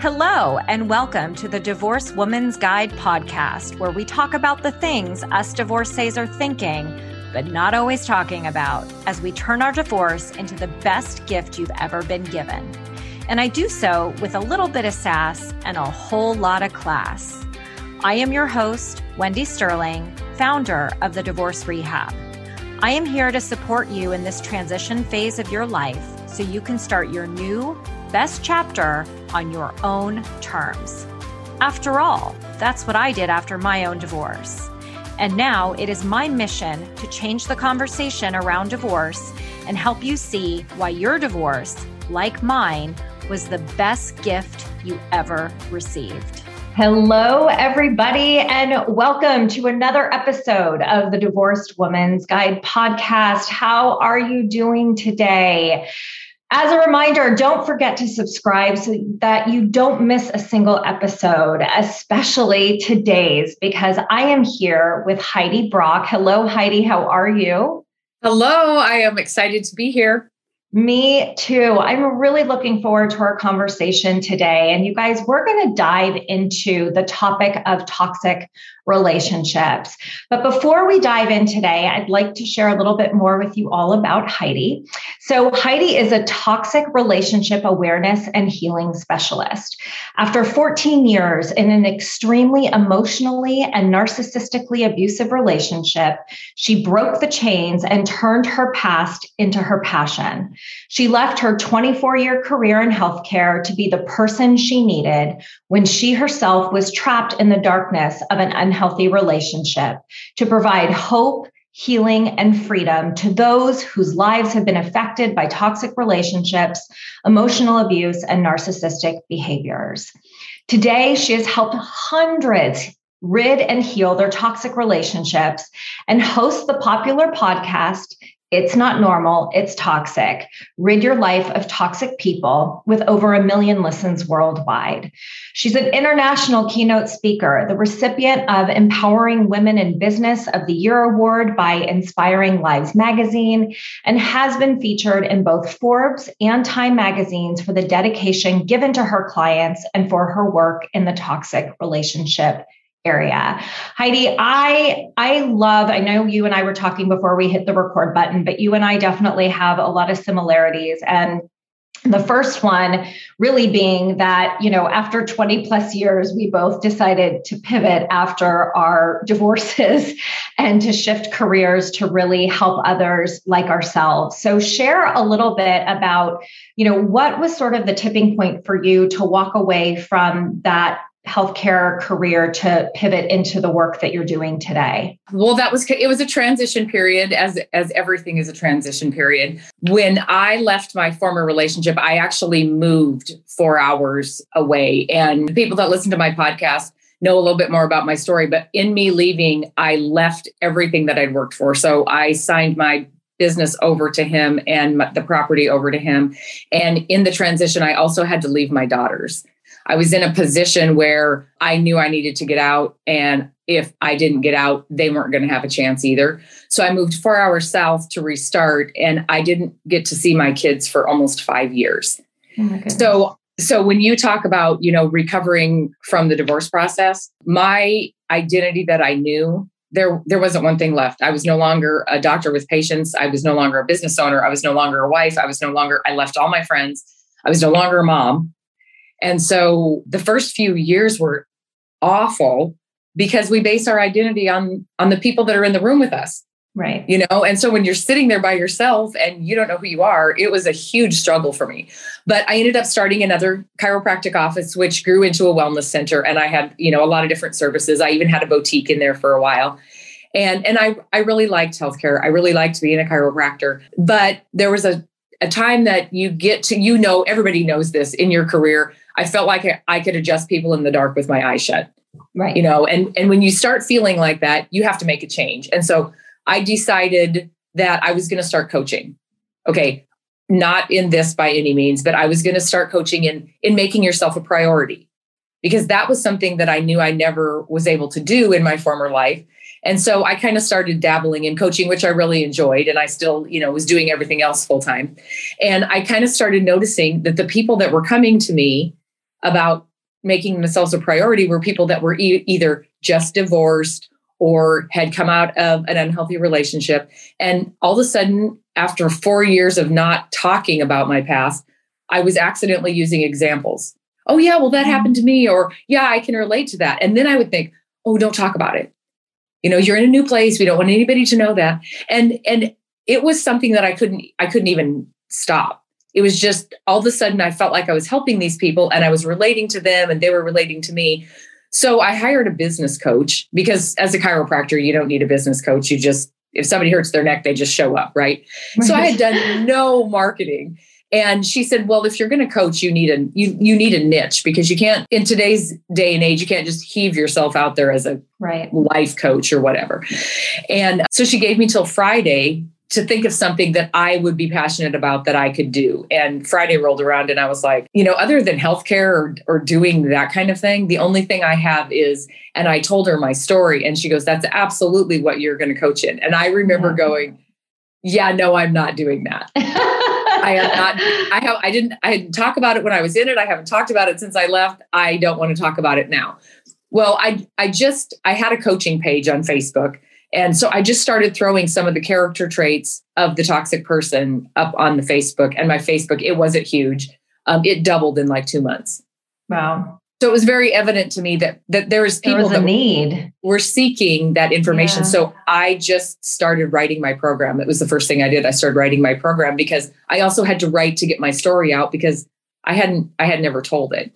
Hello, and welcome to the Divorce Woman's Guide podcast, where we talk about the things us divorcees are thinking, but not always talking about, as we turn our divorce into the best gift you've ever been given. And I do so with a little bit of sass and a whole lot of class. I am your host, Wendy Sterling, founder of the Divorce Rehab. I am here to support you in this transition phase of your life so you can start your new best chapter on your own terms. After all, that's what I did after my own divorce. And now it is my mission to change the conversation around divorce and help you see why your divorce, like mine, was the best gift you ever received. Hello, everybody, and welcome to another episode of the Divorced Woman's Guide podcast. How are you doing today? As a reminder, don't forget to subscribe so that you don't miss a single episode, especially today's, because I am here with Heidi Brocke. Hello, Heidi. How are you? Hello. I am excited to be here. Me too. I'm really looking forward to our conversation today. And you guys, we're going to dive into the topic of toxic relationships. But before we dive in today, I'd like to share a little bit more with you all about Heidi. So, Heidi is a toxic relationship awareness and healing specialist. After 14 years in an extremely emotionally and narcissistically abusive relationship, she broke the chains and turned her past into her passion. She left her 24 year career in healthcare to be the person she needed when she herself was trapped in the darkness of an unhealthy relationship to provide hope, healing, and freedom to those whose lives have been affected by toxic relationships, emotional abuse, and narcissistic behaviors. Today, she has helped hundreds rid and heal their toxic relationships and hosts the popular podcast it's not normal, it's toxic. Rid your life of toxic people with over a million listens worldwide. She's an international keynote speaker, the recipient of Empowering Women in Business of the Year Award by Inspiring Lives magazine, and has been featured in both Forbes and Time magazines for the dedication given to her clients and for her work in the toxic relationship area. Heidi, I I love, I know you and I were talking before we hit the record button, but you and I definitely have a lot of similarities and the first one really being that, you know, after 20 plus years, we both decided to pivot after our divorces and to shift careers to really help others like ourselves. So, share a little bit about, you know, what was sort of the tipping point for you to walk away from that healthcare career to pivot into the work that you're doing today? Well, that was it was a transition period as as everything is a transition period. When I left my former relationship, I actually moved 4 hours away and people that listen to my podcast know a little bit more about my story, but in me leaving, I left everything that I'd worked for. So I signed my business over to him and the property over to him. And in the transition, I also had to leave my daughters. I was in a position where I knew I needed to get out. And if I didn't get out, they weren't going to have a chance either. So I moved four hours south to restart, and I didn't get to see my kids for almost five years. Oh so so when you talk about you know recovering from the divorce process my identity that i knew there there wasn't one thing left i was no longer a doctor with patients i was no longer a business owner i was no longer a wife i was no longer i left all my friends i was no longer a mom and so the first few years were awful because we base our identity on on the people that are in the room with us. Right. You know, and so when you're sitting there by yourself and you don't know who you are, it was a huge struggle for me. But I ended up starting another chiropractic office, which grew into a wellness center. And I had, you know, a lot of different services. I even had a boutique in there for a while. And and I I really liked healthcare. I really liked being a chiropractor. But there was a a time that you get to, you know, everybody knows this in your career. I felt like I could adjust people in the dark with my eyes shut. Right. You know, and and when you start feeling like that, you have to make a change. And so I decided that I was going to start coaching. Okay, not in this by any means, but I was going to start coaching in in making yourself a priority. Because that was something that I knew I never was able to do in my former life. And so I kind of started dabbling in coaching, which I really enjoyed. And I still, you know, was doing everything else full time. And I kind of started noticing that the people that were coming to me about making themselves a priority were people that were e- either just divorced or had come out of an unhealthy relationship. And all of a sudden, after four years of not talking about my past, I was accidentally using examples. Oh, yeah, well, that mm-hmm. happened to me. Or, yeah, I can relate to that. And then I would think, oh, don't talk about it. You know, you're in a new place. We don't want anybody to know that. And, and, it was something that I couldn't, I couldn't even stop. It was just all of a sudden I felt like I was helping these people and I was relating to them and they were relating to me. So I hired a business coach because as a chiropractor, you don't need a business coach. You just, if somebody hurts their neck, they just show up, right? So I had done no marketing. And she said, "Well, if you're going to coach, you need a you you need a niche because you can't in today's day and age you can't just heave yourself out there as a right. life coach or whatever." And so she gave me till Friday to think of something that I would be passionate about that I could do. And Friday rolled around and I was like, you know, other than healthcare or, or doing that kind of thing, the only thing I have is, and I told her my story and she goes, that's absolutely what you're going to coach in. And I remember yeah. going, yeah, no, I'm not doing that. I am not, I have, I didn't, I didn't talk about it when I was in it. I haven't talked about it since I left. I don't want to talk about it now. Well, I, I just, I had a coaching page on Facebook and so I just started throwing some of the character traits of the toxic person up on the Facebook. And my Facebook, it wasn't huge. Um, it doubled in like two months. Wow. So it was very evident to me that that there was people there was that need were seeking that information. Yeah. So I just started writing my program. It was the first thing I did. I started writing my program because I also had to write to get my story out because I hadn't I had never told it.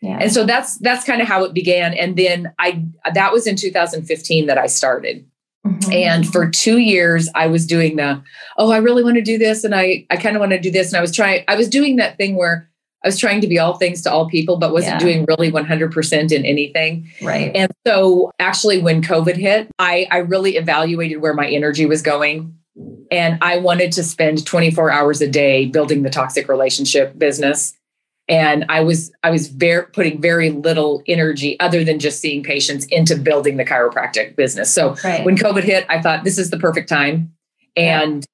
Yeah. And so that's that's kind of how it began. And then I that was in 2015 that I started. Mm-hmm. And for two years, I was doing the, oh, I really want to do this. And I, I kind of want to do this. And I was trying, I was doing that thing where I was trying to be all things to all people, but wasn't yeah. doing really 100% in anything. Right. And so actually, when COVID hit, I, I really evaluated where my energy was going. And I wanted to spend 24 hours a day building the toxic relationship business and i was i was very putting very little energy other than just seeing patients into building the chiropractic business so right. when covid hit i thought this is the perfect time and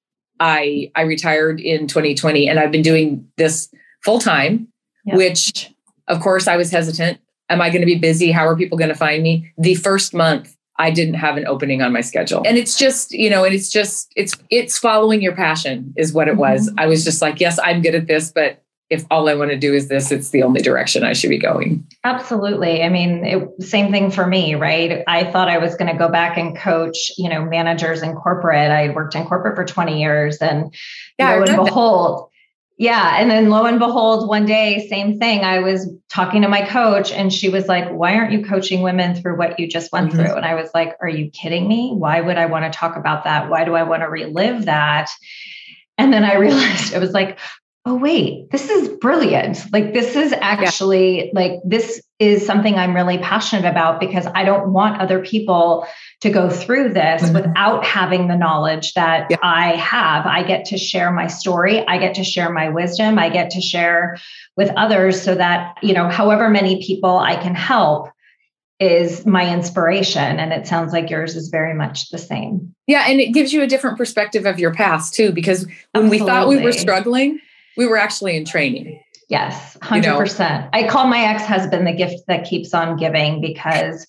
yeah. i i retired in 2020 and i've been doing this full time yeah. which of course i was hesitant am i going to be busy how are people going to find me the first month I didn't have an opening on my schedule. And it's just, you know, and it's just it's it's following your passion is what it was. Mm-hmm. I was just like, yes, I'm good at this, but if all I want to do is this, it's the only direction I should be going. Absolutely. I mean, it, same thing for me, right? I thought I was going to go back and coach, you know, managers in corporate. I had worked in corporate for 20 years and yeah, lo and behold, that. yeah. And then lo and behold, one day, same thing. I was talking to my coach and she was like, why aren't you coaching women through what you just went mm-hmm. through? And I was like, are you kidding me? Why would I want to talk about that? Why do I want to relive that? And then I realized it was like, oh wait this is brilliant like this is actually yeah. like this is something i'm really passionate about because i don't want other people to go through this mm-hmm. without having the knowledge that yeah. i have i get to share my story i get to share my wisdom i get to share with others so that you know however many people i can help is my inspiration and it sounds like yours is very much the same yeah and it gives you a different perspective of your past too because when Absolutely. we thought we were struggling we were actually in training. Yes, 100%. You know? I call my ex-husband the gift that keeps on giving because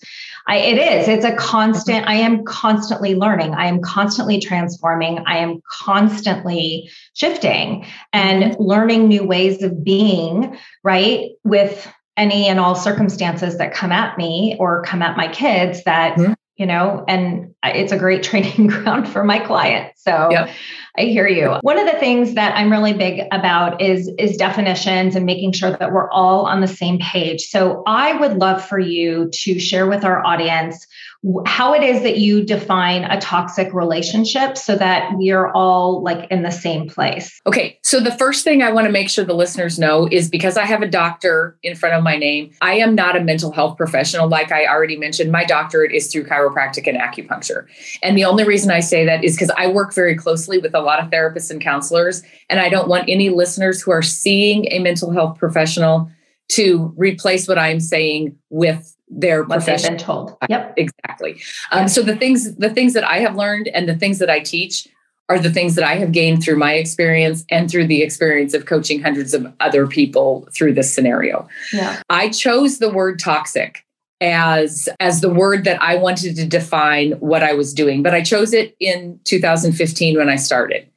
I it is. It's a constant I am constantly learning. I am constantly transforming. I am constantly shifting and learning new ways of being, right? With any and all circumstances that come at me or come at my kids that mm-hmm. You know and it's a great training ground for my clients so yep. I hear you. One of the things that I'm really big about is is definitions and making sure that we're all on the same page. So I would love for you to share with our audience how it is that you define a toxic relationship so that we are all like in the same place. Okay. So the first thing I want to make sure the listeners know is because I have a doctor in front of my name, I am not a mental health professional. Like I already mentioned, my doctorate is through chiropractic and acupuncture. And the only reason I say that is because I work very closely with a lot of therapists and counselors. And I don't want any listeners who are seeing a mental health professional to replace what I'm saying with their what profession. They've been told. Yep, exactly. Um, So the things the things that I have learned and the things that I teach are the things that I have gained through my experience and through the experience of coaching hundreds of other people through this scenario. Yeah. I chose the word toxic as as the word that I wanted to define what I was doing, but I chose it in 2015 when I started.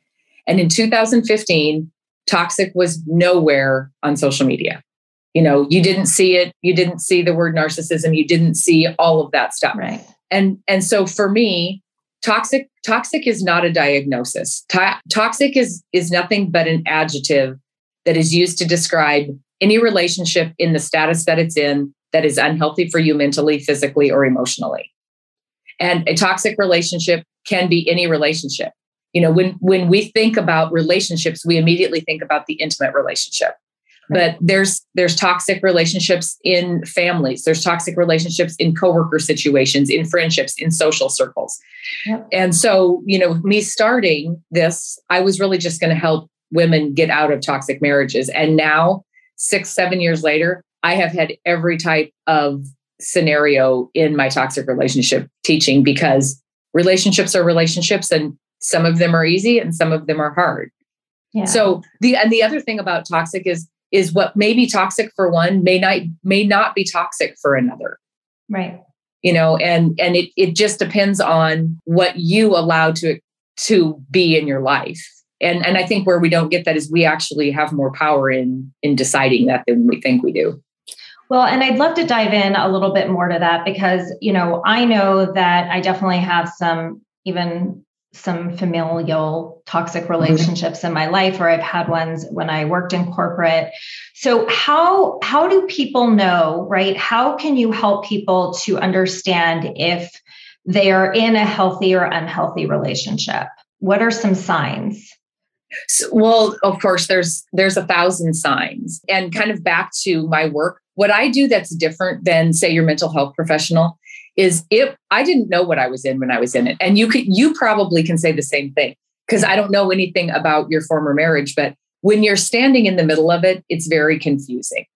And in 2015, toxic was nowhere on social media. You know, you didn't see it, you didn't see the word narcissism, you didn't see all of that stuff. Right. And and so for me, toxic toxic is not a diagnosis to- toxic is is nothing but an adjective that is used to describe any relationship in the status that it's in that is unhealthy for you mentally physically or emotionally and a toxic relationship can be any relationship you know when when we think about relationships we immediately think about the intimate relationship but there's there's toxic relationships in families. There's toxic relationships in coworker situations in friendships in social circles. Yep. and so you know me starting this i was really just going to help women get out of toxic marriages. And now six seven years later i have had every type of scenario in my toxic relationship teaching because relationships are relationships and some of them are easy and some of them are hard. Yeah. so the and the other thing about toxic is is what may be toxic for one may not may not be toxic for another. Right. You know and and it it just depends on what you allow to to be in your life. And and i think where we don't get that is we actually have more power in in deciding that than we think we do. Well, and I'd love to dive in a little bit more to that because, you know, I know that I definitely have some even some familial toxic relationships mm-hmm. in my life or I've had ones when I worked in corporate. So how how do people know, right? How can you help people to understand if they are in a healthy or unhealthy relationship? What are some signs? So, well, of course there's there's a thousand signs. And kind of back to my work, what I do that's different than say your mental health professional is if I didn't know what I was in when I was in it. And you could you probably can say the same thing because I don't know anything about your former marriage, but when you're standing in the middle of it, it's very confusing.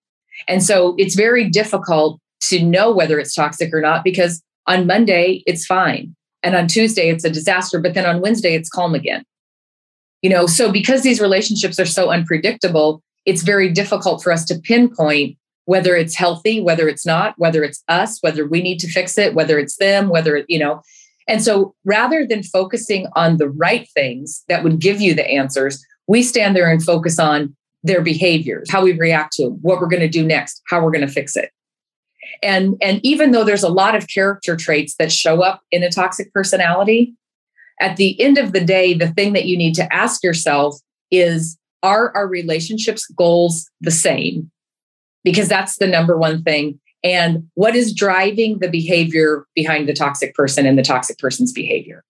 And so it's very difficult to know whether it's toxic or not because on Monday it's fine and on Tuesday it's a disaster, but then on Wednesday it's calm again. You know, so because these relationships are so unpredictable, it's very difficult for us to pinpoint whether it's healthy, whether it's not, whether it's us, whether we need to fix it, whether it's them, whether, you know. And so rather than focusing on the right things that would give you the answers, we stand there and focus on their behaviors, how we react to them, what we're going to do next, how we're going to fix it. And, and even though there's a lot of character traits that show up in a toxic personality, at the end of the day, the thing that you need to ask yourself is are our relationships goals the same? Because that's the number one thing. And what is driving the behavior behind the toxic person and the toxic person's behavior?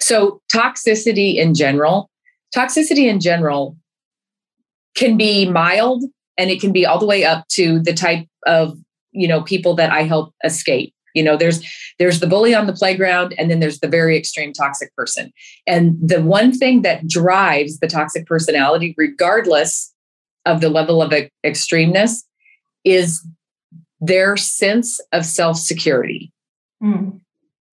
So, toxicity in general, toxicity in general can be mild and it can be all the way up to the type of you know people that i help escape you know there's there's the bully on the playground and then there's the very extreme toxic person and the one thing that drives the toxic personality regardless of the level of extremeness is their sense of self-security. Mm.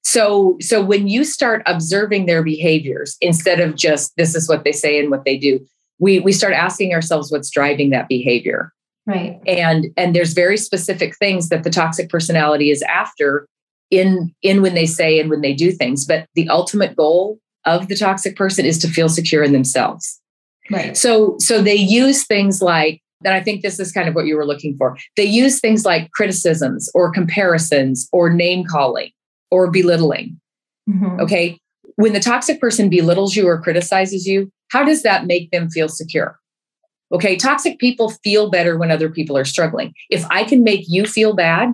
So, so when you start observing their behaviors instead of just this is what they say and what they do, we we start asking ourselves what's driving that behavior. Right. And and there's very specific things that the toxic personality is after in in when they say and when they do things, but the ultimate goal of the toxic person is to feel secure in themselves. Right. So so they use things like then I think this is kind of what you were looking for. They use things like criticisms or comparisons or name calling or belittling. Mm-hmm. Okay. When the toxic person belittles you or criticizes you, how does that make them feel secure? Okay. Toxic people feel better when other people are struggling. If I can make you feel bad,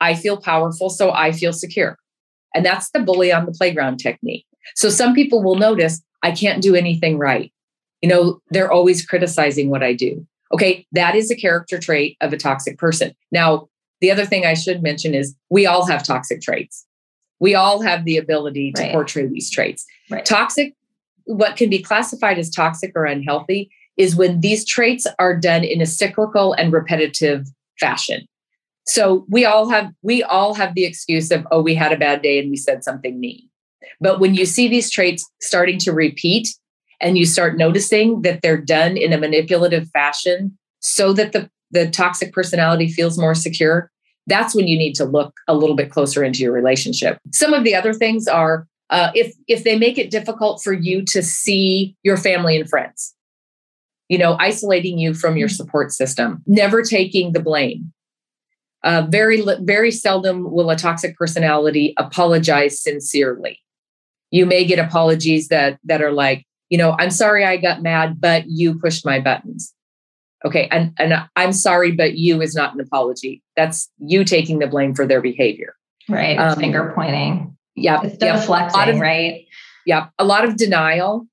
I feel powerful, so I feel secure. And that's the bully on the playground technique. So some people will notice I can't do anything right. You know, they're always criticizing what I do. Okay, that is a character trait of a toxic person. Now, the other thing I should mention is we all have toxic traits. We all have the ability to right. portray these traits. Right. Toxic, what can be classified as toxic or unhealthy is when these traits are done in a cyclical and repetitive fashion. So we all have we all have the excuse of oh we had a bad day and we said something mean. But when you see these traits starting to repeat and you start noticing that they're done in a manipulative fashion so that the, the toxic personality feels more secure, that's when you need to look a little bit closer into your relationship. Some of the other things are uh, if if they make it difficult for you to see your family and friends, you know, isolating you from your support system, never taking the blame. Uh, very very seldom will a toxic personality apologize sincerely. You may get apologies that that are like, you know, I'm sorry I got mad, but you pushed my buttons. Okay, and and I'm sorry, but you is not an apology. That's you taking the blame for their behavior. Right, um, finger pointing. Yeah, it's deflecting, yep. right? Yeah, a lot of denial.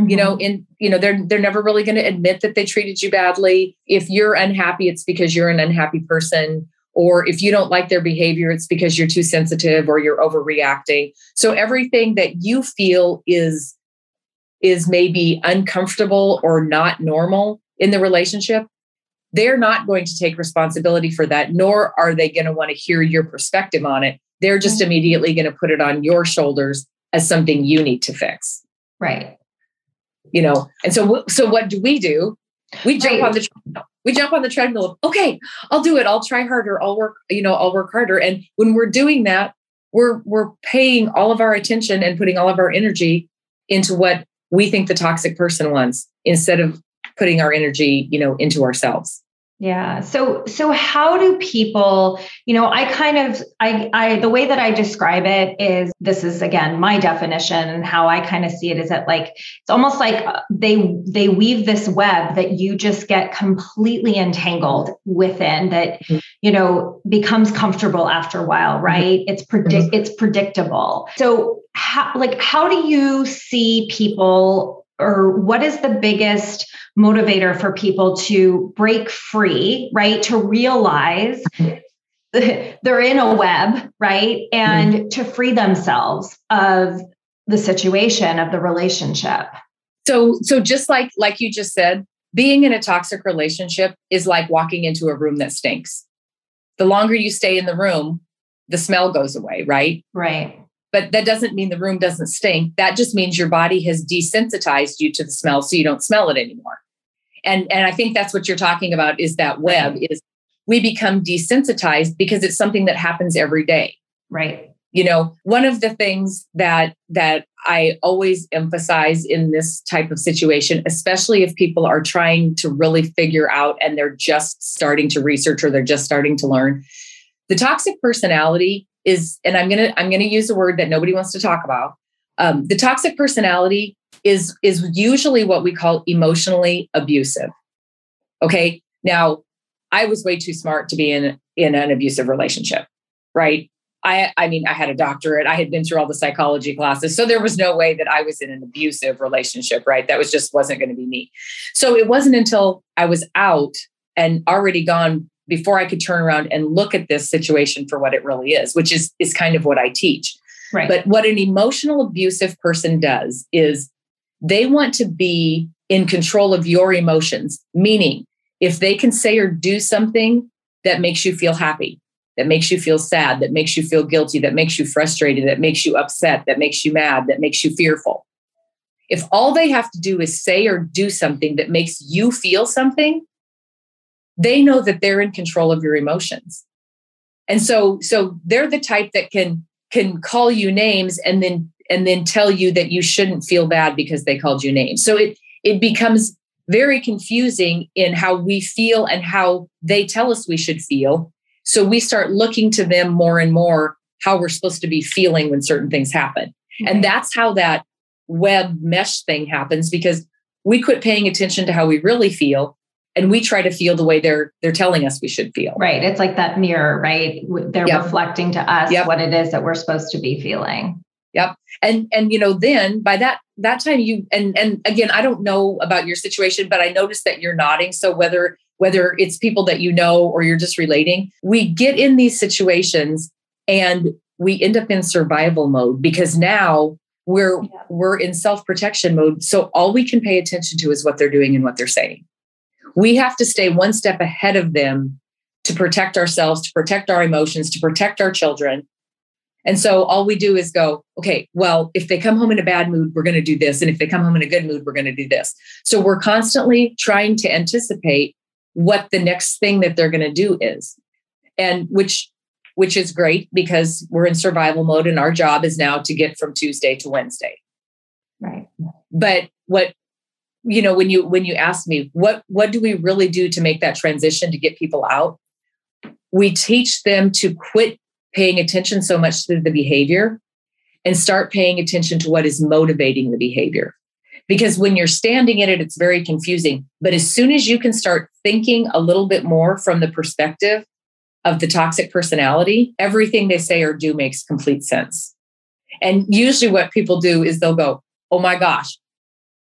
Mm-hmm. You know, in you know, they're they're never really going to admit that they treated you badly. If you're unhappy, it's because you're an unhappy person or if you don't like their behavior it's because you're too sensitive or you're overreacting so everything that you feel is is maybe uncomfortable or not normal in the relationship they're not going to take responsibility for that nor are they going to want to hear your perspective on it. They're just mm-hmm. immediately going to put it on your shoulders as something you need to fix. Right. You know and so so what do we do? We jump right. on the we jump on the treadmill okay i'll do it. I'll try harder. I'll work you know i'll work harder. And when we're doing that we're we're paying all of our attention and putting all of our energy into what we think the toxic person wants instead of putting our energy you know into ourselves yeah. So so how do people, you know, I kind of I I the way that I describe it is this is again my definition and how I kind of see it is that like it's almost like uh, they they weave this web that you just get completely entangled within that mm-hmm. you know becomes comfortable after a while, mm-hmm. right? Mm-hmm. It's predict mm-hmm. it's predictable. So how like how do you see people or what is the biggest motivator for people to break free, right? To realize they're in a web, right? And mm-hmm. to free themselves of the situation of the relationship. So so just like like you just said, being in a toxic relationship is like walking into a room that stinks. The longer you stay in the room, the smell goes away, right? Right but that doesn't mean the room doesn't stink. That just means your body has desensitized you to the smell so you don't smell it anymore. And and I think that's what you're talking about is that web is we become desensitized because it's something that happens every day. Right. You know, one of the things that that I always emphasize in this type of situation, especially if people are trying to really figure out and they're just starting to research or they're just starting to learn, the toxic personality is, and I'm gonna I'm gonna use a word that nobody wants to talk about. Um, the toxic personality is is usually what we call emotionally abusive. Okay, now I was way too smart to be in in an abusive relationship, right? I, I mean, I had a doctorate. I had been through all the psychology classes. So there was no way that I was in an abusive relationship, right? That was just wasn't going to be me. So it wasn't until I was out and already gone before I could turn around and look at this situation for what it really is, which is is kind of what I teach. Right. But what an emotional abusive person does is they want to be in control of your emotions, meaning if they can say or do something that makes you feel happy, that makes you feel sad, that makes you feel guilty, that makes you frustrated, that makes you upset, that makes you mad, that makes you fearful. If all they have to do is say or do something that makes you feel something, they know that they're in control of your emotions. And so so they're the type that can can call you names and then and then tell you that you shouldn't feel bad because they called you names. So it it becomes very confusing in how we feel and how they tell us we should feel. So we start looking to them more and more how we're supposed to be feeling when certain things happen. Mm-hmm. and that's how that web mesh thing happens because we quit paying attention to how we really feel and we try to feel the way they're they're telling us we should feel. Right. It's like that mirror right? They're yep. reflecting to us yep. what it is that we're supposed to be feeling. Yep. And and you know then by that that time you and and again i don't know about your situation but i noticed that you're nodding. So whether whether it's people that you know or you're just relating we get in these situations and we end up in survival mode because now we're yeah. we're in self-protection mode. So all we can pay attention to is what they're doing and what they're saying we have to stay one step ahead of them to protect ourselves, to protect our emotions, to protect our children. And so all we do is go, okay, well, if they come home in a bad mood, we're going to do this. And if they come home in a good mood, we're going to do this. So we're constantly trying to anticipate what the next thing that they're going to do is. And which which is great because we're in survival mode and our job is now to get from Tuesday to Wednesday. Right. But what you know when you when you ask me what what do we really do to make that transition to get people out? We teach them to quit paying attention so much to the behavior and start paying attention to what is motivating the behavior. Because when you're standing in it, it's very confusing. But as soon as you can start thinking a little bit more from the perspective of the toxic personality, everything they say or do makes complete sense. And usually, what people do is they'll go, Oh my gosh,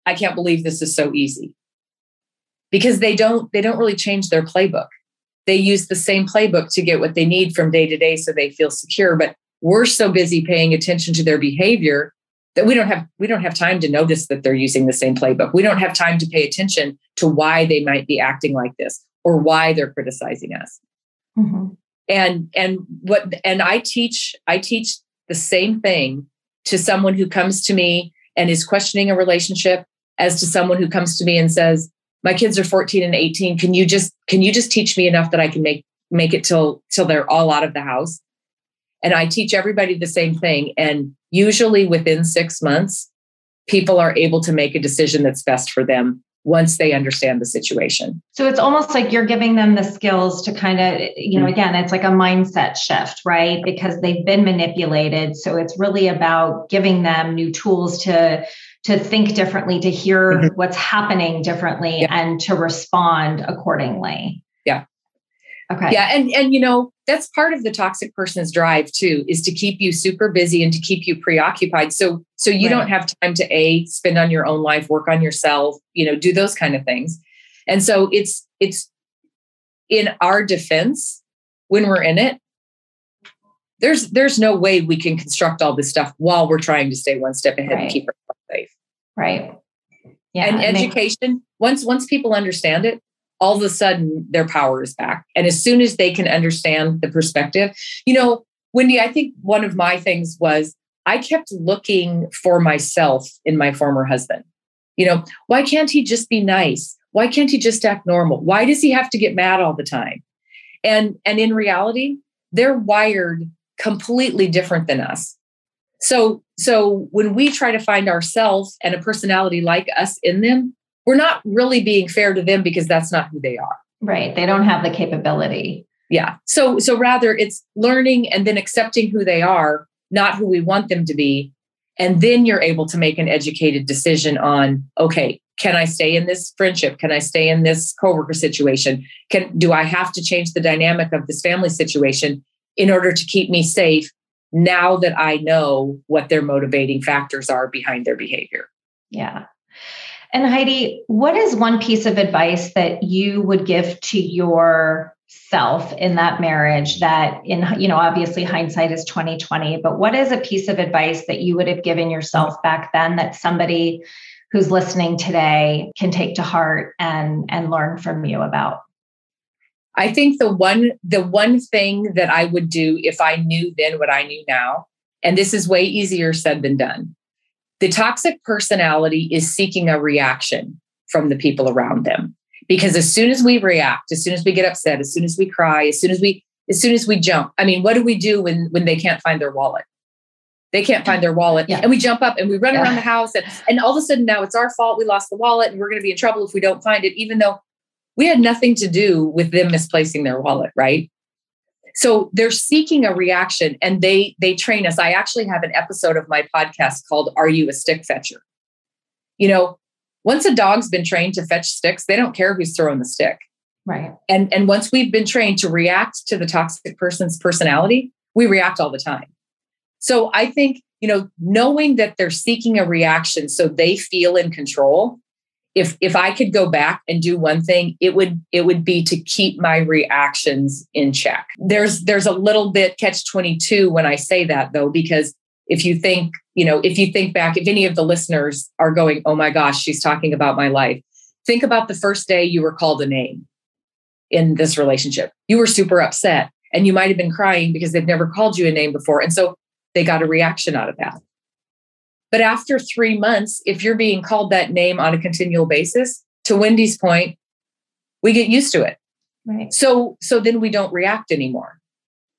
I can't believe this is so easy. Because they don't, they don't really change their playbook they use the same playbook to get what they need from day to day so they feel secure but we're so busy paying attention to their behavior that we don't have we don't have time to notice that they're using the same playbook we don't have time to pay attention to why they might be acting like this or why they're criticizing us mm-hmm. and and what and i teach i teach the same thing to someone who comes to me and is questioning a relationship as to someone who comes to me and says my kids are 14 and 18 can you just can you just teach me enough that i can make make it till till they're all out of the house and i teach everybody the same thing and usually within 6 months people are able to make a decision that's best for them once they understand the situation. So it's almost like you're giving them the skills to kind of, you know, mm-hmm. again, it's like a mindset shift, right? Because they've been manipulated. So it's really about giving them new tools to to think differently, to hear mm-hmm. what's happening differently yeah. and to respond accordingly. Yeah. Okay. Yeah, and and you know, that's part of the toxic person's drive too is to keep you super busy and to keep you preoccupied. So so you right. don't have time to a spend on your own life, work on yourself, you know, do those kind of things. And so it's it's in our defense when we're in it there's there's no way we can construct all this stuff while we're trying to stay one step ahead right. and keep. Right. Yeah. And education, once once people understand it, all of a sudden their power is back. And as soon as they can understand the perspective, you know, Wendy, I think one of my things was I kept looking for myself in my former husband. You know, why can't he just be nice? Why can't he just act normal? Why does he have to get mad all the time? And and in reality, they're wired completely different than us. So, so when we try to find ourselves and a personality like us in them, we're not really being fair to them because that's not who they are. Right. They don't have the capability. Yeah. So, so rather it's learning and then accepting who they are, not who we want them to be. And then you're able to make an educated decision on, okay, can I stay in this friendship? Can I stay in this coworker situation? Can do I have to change the dynamic of this family situation? in order to keep me safe now that I know what their motivating factors are behind their behavior. Yeah. And Heidi, what is one piece of advice that you would give to yourself in that marriage that in you know obviously hindsight is 2020 but what is a piece of advice that you would have given yourself back then that somebody who's listening today can take to heart and and learn from you about I think the one the one thing that I would do if I knew then what I knew now, and this is way easier said than done. The toxic personality is seeking a reaction from the people around them. Because as soon as we react, as soon as we get upset, as soon as we cry, as soon as we as soon as we jump, I mean, what do we do when when they can't find their wallet? They can't find their wallet. Yeah. And we jump up and we run yeah. around the house and, and all of a sudden now it's our fault. We lost the wallet and we're going to be in trouble if we don't find it, even though we had nothing to do with them misplacing their wallet, right? So they're seeking a reaction and they they train us. I actually have an episode of my podcast called Are You a Stick Fetcher? You know, once a dog's been trained to fetch sticks, they don't care who's throwing the stick. Right. And and once we've been trained to react to the toxic person's personality, we react all the time. So I think, you know, knowing that they're seeking a reaction so they feel in control if if I could go back and do one thing, it would it would be to keep my reactions in check. There's there's a little bit catch 22 when I say that though because if you think, you know, if you think back if any of the listeners are going, "Oh my gosh, she's talking about my life." Think about the first day you were called a name in this relationship. You were super upset and you might have been crying because they've never called you a name before. And so they got a reaction out of that. But after three months, if you're being called that name on a continual basis, to Wendy's point, we get used to it. Right. So so then we don't react anymore.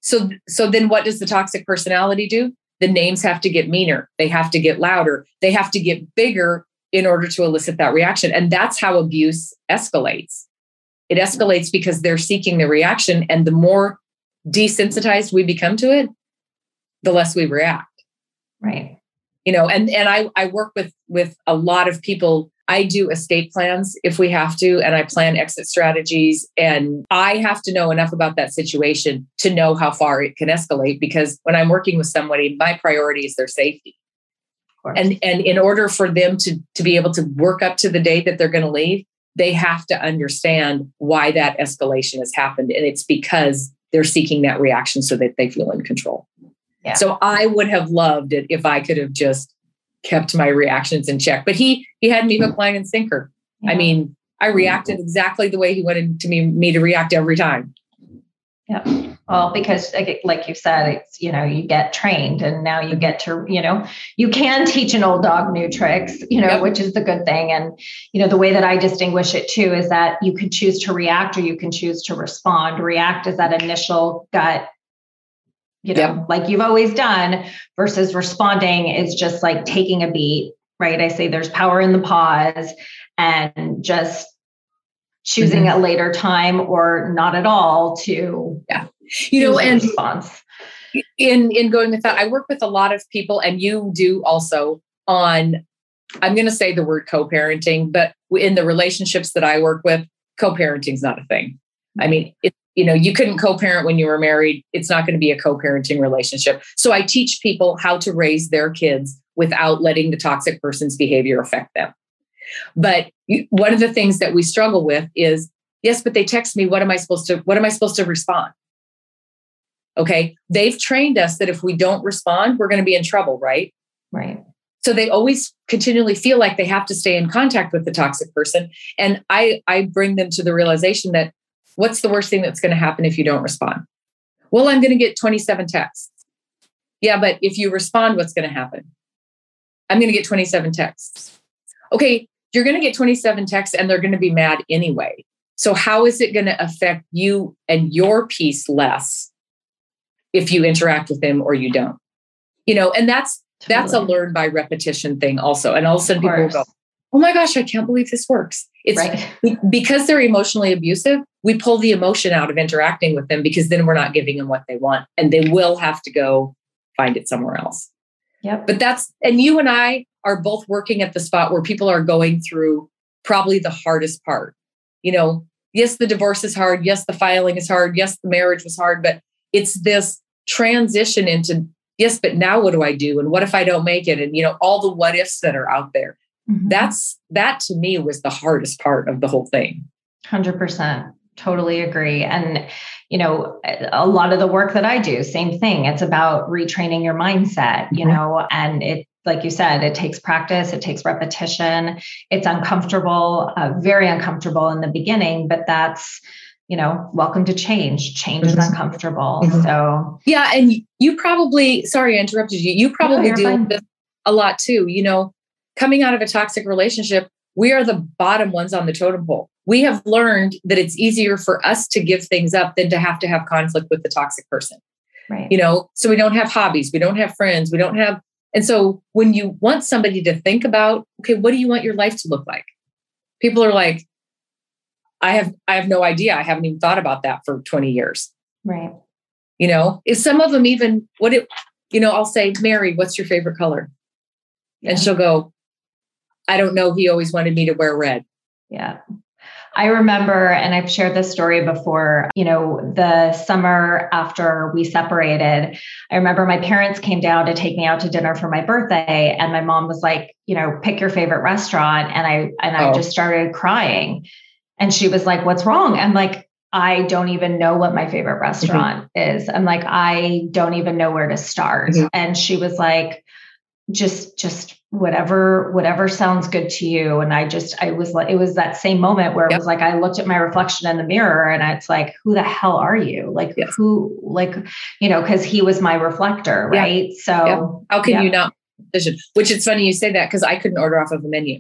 So so then what does the toxic personality do? The names have to get meaner. They have to get louder. They have to get bigger in order to elicit that reaction. And that's how abuse escalates. It escalates because they're seeking the reaction. And the more desensitized we become to it, the less we react. Right. You know, and and I I work with with a lot of people. I do estate plans if we have to, and I plan exit strategies. And I have to know enough about that situation to know how far it can escalate because when I'm working with somebody, my priority is their safety. And and in order for them to to be able to work up to the day that they're going to leave, they have to understand why that escalation has happened. And it's because they're seeking that reaction so that they feel in control. Yeah. So I would have loved it if I could have just kept my reactions in check. But he he had me hook, line, and sinker. Yeah. I mean, I mm-hmm. reacted exactly the way he wanted to me, me to react every time. Yeah. Well, because like you said, it's, you know, you get trained and now you get to, you know, you can teach an old dog new tricks, you know, yep. which is the good thing. And, you know, the way that I distinguish it too is that you can choose to react or you can choose to respond. React is that initial gut, you know, yep. like you've always done versus responding is just like taking a beat, right? I say there's power in the pause and just choosing mm-hmm. a later time or not at all to yeah you know and response in in going with that i work with a lot of people and you do also on i'm going to say the word co-parenting but in the relationships that i work with co-parenting is not a thing i mean it, you know you couldn't co-parent when you were married it's not going to be a co-parenting relationship so i teach people how to raise their kids without letting the toxic person's behavior affect them but one of the things that we struggle with is yes, but they text me, what am I supposed to, what am I supposed to respond? Okay. They've trained us that if we don't respond, we're going to be in trouble, right? Right. So they always continually feel like they have to stay in contact with the toxic person. And I, I bring them to the realization that what's the worst thing that's going to happen if you don't respond? Well, I'm going to get 27 texts. Yeah, but if you respond, what's going to happen? I'm going to get 27 texts. Okay, you're going to get 27 texts and they're going to be mad anyway. So, how is it going to affect you and your peace less if you interact with them or you don't? You know, and that's totally. that's a learn by repetition thing also. And all of a sudden, of people go, "Oh my gosh, I can't believe this works." It's right. because they're emotionally abusive. We pull the emotion out of interacting with them because then we're not giving them what they want, and they will have to go find it somewhere else. Yep. But that's and you and I are both working at the spot where people are going through probably the hardest part. You know, yes, the divorce is hard. Yes, the filing is hard. Yes, the marriage was hard, but it's this transition into yes, but now what do I do? And what if I don't make it? And you know, all the what ifs that are out there. Mm-hmm. That's that to me was the hardest part of the whole thing. 100%. Totally agree. And, you know, a lot of the work that I do, same thing. It's about retraining your mindset, you mm-hmm. know, and it like you said, it takes practice, it takes repetition. It's uncomfortable, uh, very uncomfortable in the beginning, but that's, you know, welcome to change. Change mm-hmm. is uncomfortable. Mm-hmm. So, yeah. And you probably, sorry, I interrupted you. You probably no, do this a lot too. You know, coming out of a toxic relationship, we are the bottom ones on the totem pole. We have learned that it's easier for us to give things up than to have to have conflict with the toxic person. Right. You know, so we don't have hobbies, we don't have friends, we don't have and so when you want somebody to think about, okay, what do you want your life to look like? People are like, I have I have no idea. I haven't even thought about that for 20 years. Right. You know, is some of them even what it, you know, I'll say, Mary, what's your favorite color? Yeah. And she'll go, I don't know. He always wanted me to wear red. Yeah. I remember, and I've shared this story before, you know, the summer after we separated, I remember my parents came down to take me out to dinner for my birthday. And my mom was like, you know, pick your favorite restaurant. And I, and I oh. just started crying. And she was like, what's wrong? I'm like, I don't even know what my favorite mm-hmm. restaurant mm-hmm. is. I'm like, I don't even know where to start. Mm-hmm. And she was like, just just whatever whatever sounds good to you. And i just i was like it was that same moment where it was like i looked at my reflection in the mirror and it's like who the hell are you? Like yes. who like you know because he was my reflector right? Yeah. so yeah. how can you not decision which it's funny you say that because i couldn't order off of a menu.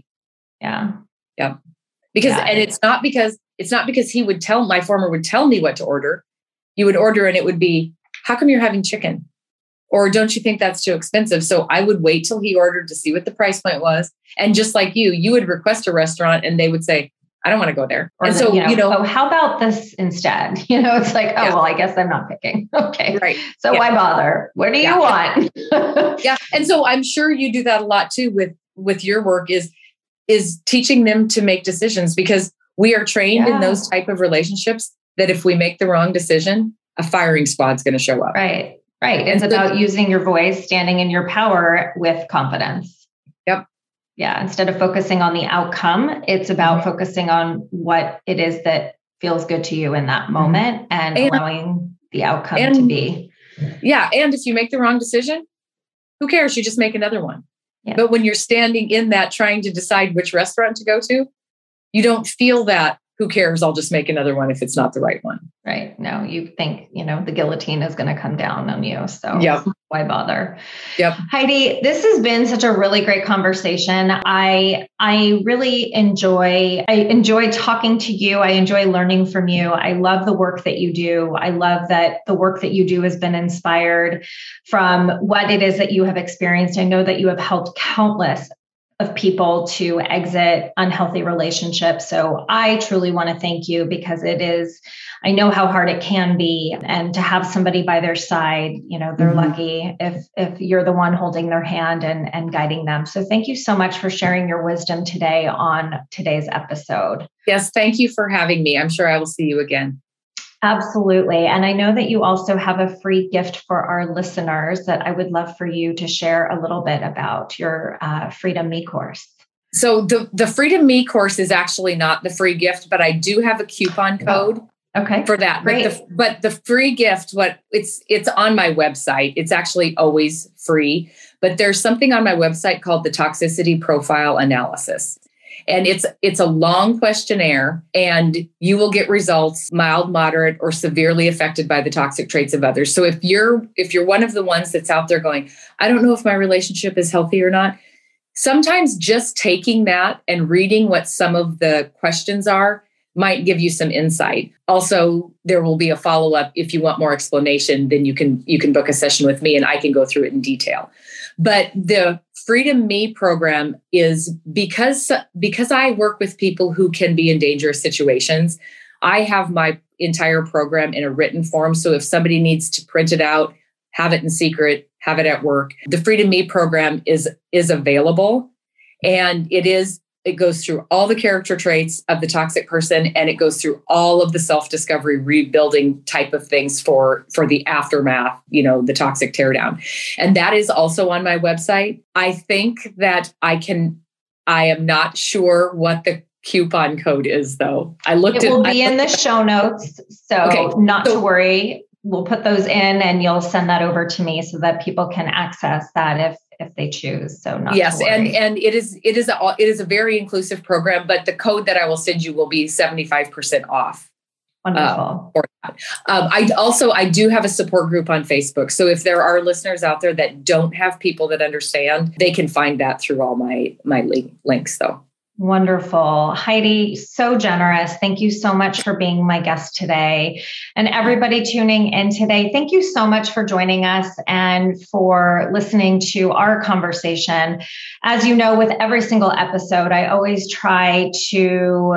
Yeah. Yeah because and it's not because it's not because he would tell my former would tell me what to order. You would order and it would be how come you're having chicken or don't you think that's too expensive? So I would wait till he ordered to see what the price point was. And just like you, you would request a restaurant and they would say, I don't want to go there. Or and so, you know, you know, oh, how about this instead? You know, it's like, oh, yeah. well, I guess I'm not picking. Okay. Right. So yeah. why bother? What do yeah. you want? yeah. And so I'm sure you do that a lot too with with your work is is teaching them to make decisions because we are trained in those type of relationships that if we make the wrong decision, a firing squad's going to show up. Right. Right. It's about using your voice, standing in your power with confidence. Yep. Yeah. Instead of focusing on the outcome, it's about mm-hmm. focusing on what it is that feels good to you in that mm-hmm. moment and, and allowing the outcome and, to be. Yeah. And if you make the wrong decision, who cares? You just make another one. Yeah. But when you're standing in that trying to decide which restaurant to go to, you don't feel that who cares? I'll just make another one if it's not the right one. Right. No, you think, you know, the guillotine is going to come down on you. So yep. why bother? Yep. Heidi, this has been such a really great conversation. I I really enjoy I enjoy talking to you. I enjoy learning from you. I love the work that you do. I love that the work that you do has been inspired from what it is that you have experienced. I know that you have helped countless of people to exit unhealthy relationships. So I truly want to thank you because it is, I know how hard it can be. And to have somebody by their side, you know, they're mm-hmm. lucky if if you're the one holding their hand and, and guiding them. So thank you so much for sharing your wisdom today on today's episode. Yes, thank you for having me. I'm sure I will see you again. Absolutely. And I know that you also have a free gift for our listeners that I would love for you to share a little bit about your uh, Freedom Me course. So the, the Freedom Me course is actually not the free gift, but I do have a coupon oh, code. Okay. For that. Great. But the, but the free gift, what it's it's on my website. It's actually always free. But there's something on my website called the toxicity profile analysis and it's it's a long questionnaire and you will get results mild moderate or severely affected by the toxic traits of others. So if you're if you're one of the ones that's out there going i don't know if my relationship is healthy or not sometimes just taking that and reading what some of the questions are might give you some insight. Also there will be a follow-up if you want more explanation then you can you can book a session with me and i can go through it in detail but the Freedom Me program is because because I work with people who can be in dangerous situations. I have my entire program in a written form. So if somebody needs to print it out, have it in secret, have it at work, the Freedom Me program is is available, and it is it goes through all the character traits of the toxic person and it goes through all of the self-discovery rebuilding type of things for for the aftermath you know the toxic teardown. And that is also on my website. I think that i can i am not sure what the coupon code is though. I looked it will at, be I, in the show notes so okay, not so, to worry. We'll put those in and you'll send that over to me so that people can access that if if they choose. So not yes, and and it is it is a it is a very inclusive program. But the code that I will send you will be seventy five percent off. Wonderful. Um, um, I also I do have a support group on Facebook. So if there are listeners out there that don't have people that understand, they can find that through all my my link, links. Though. Wonderful. Heidi, so generous. Thank you so much for being my guest today. And everybody tuning in today, thank you so much for joining us and for listening to our conversation. As you know, with every single episode, I always try to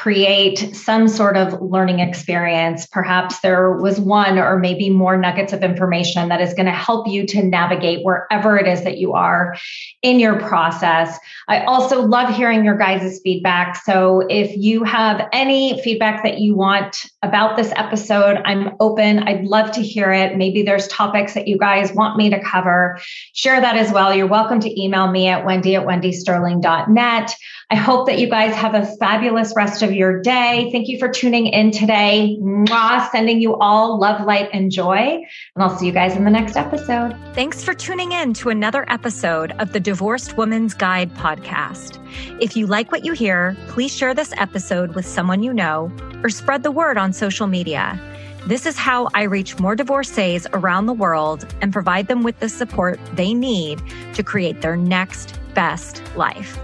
create some sort of learning experience. Perhaps there was one or maybe more nuggets of information that is going to help you to navigate wherever it is that you are in your process. I also love hearing your guys' feedback. So if you have any feedback that you want about this episode, I'm open. I'd love to hear it. Maybe there's topics that you guys want me to cover. Share that as well. You're welcome to email me at wendy at wendysterling.net. I hope that you guys have a fabulous rest of your day. Thank you for tuning in today. Mwah, sending you all love, light, and joy. And I'll see you guys in the next episode. Thanks for tuning in to another episode of the Divorced Woman's Guide podcast. If you like what you hear, please share this episode with someone you know or spread the word on social media. This is how I reach more divorcees around the world and provide them with the support they need to create their next best life.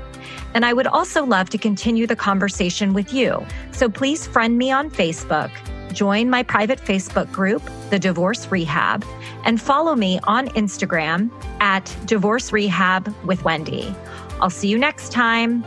And I would also love to continue the conversation with you. So please friend me on Facebook, join my private Facebook group, The Divorce Rehab, and follow me on Instagram at Divorce Rehab with Wendy. I'll see you next time.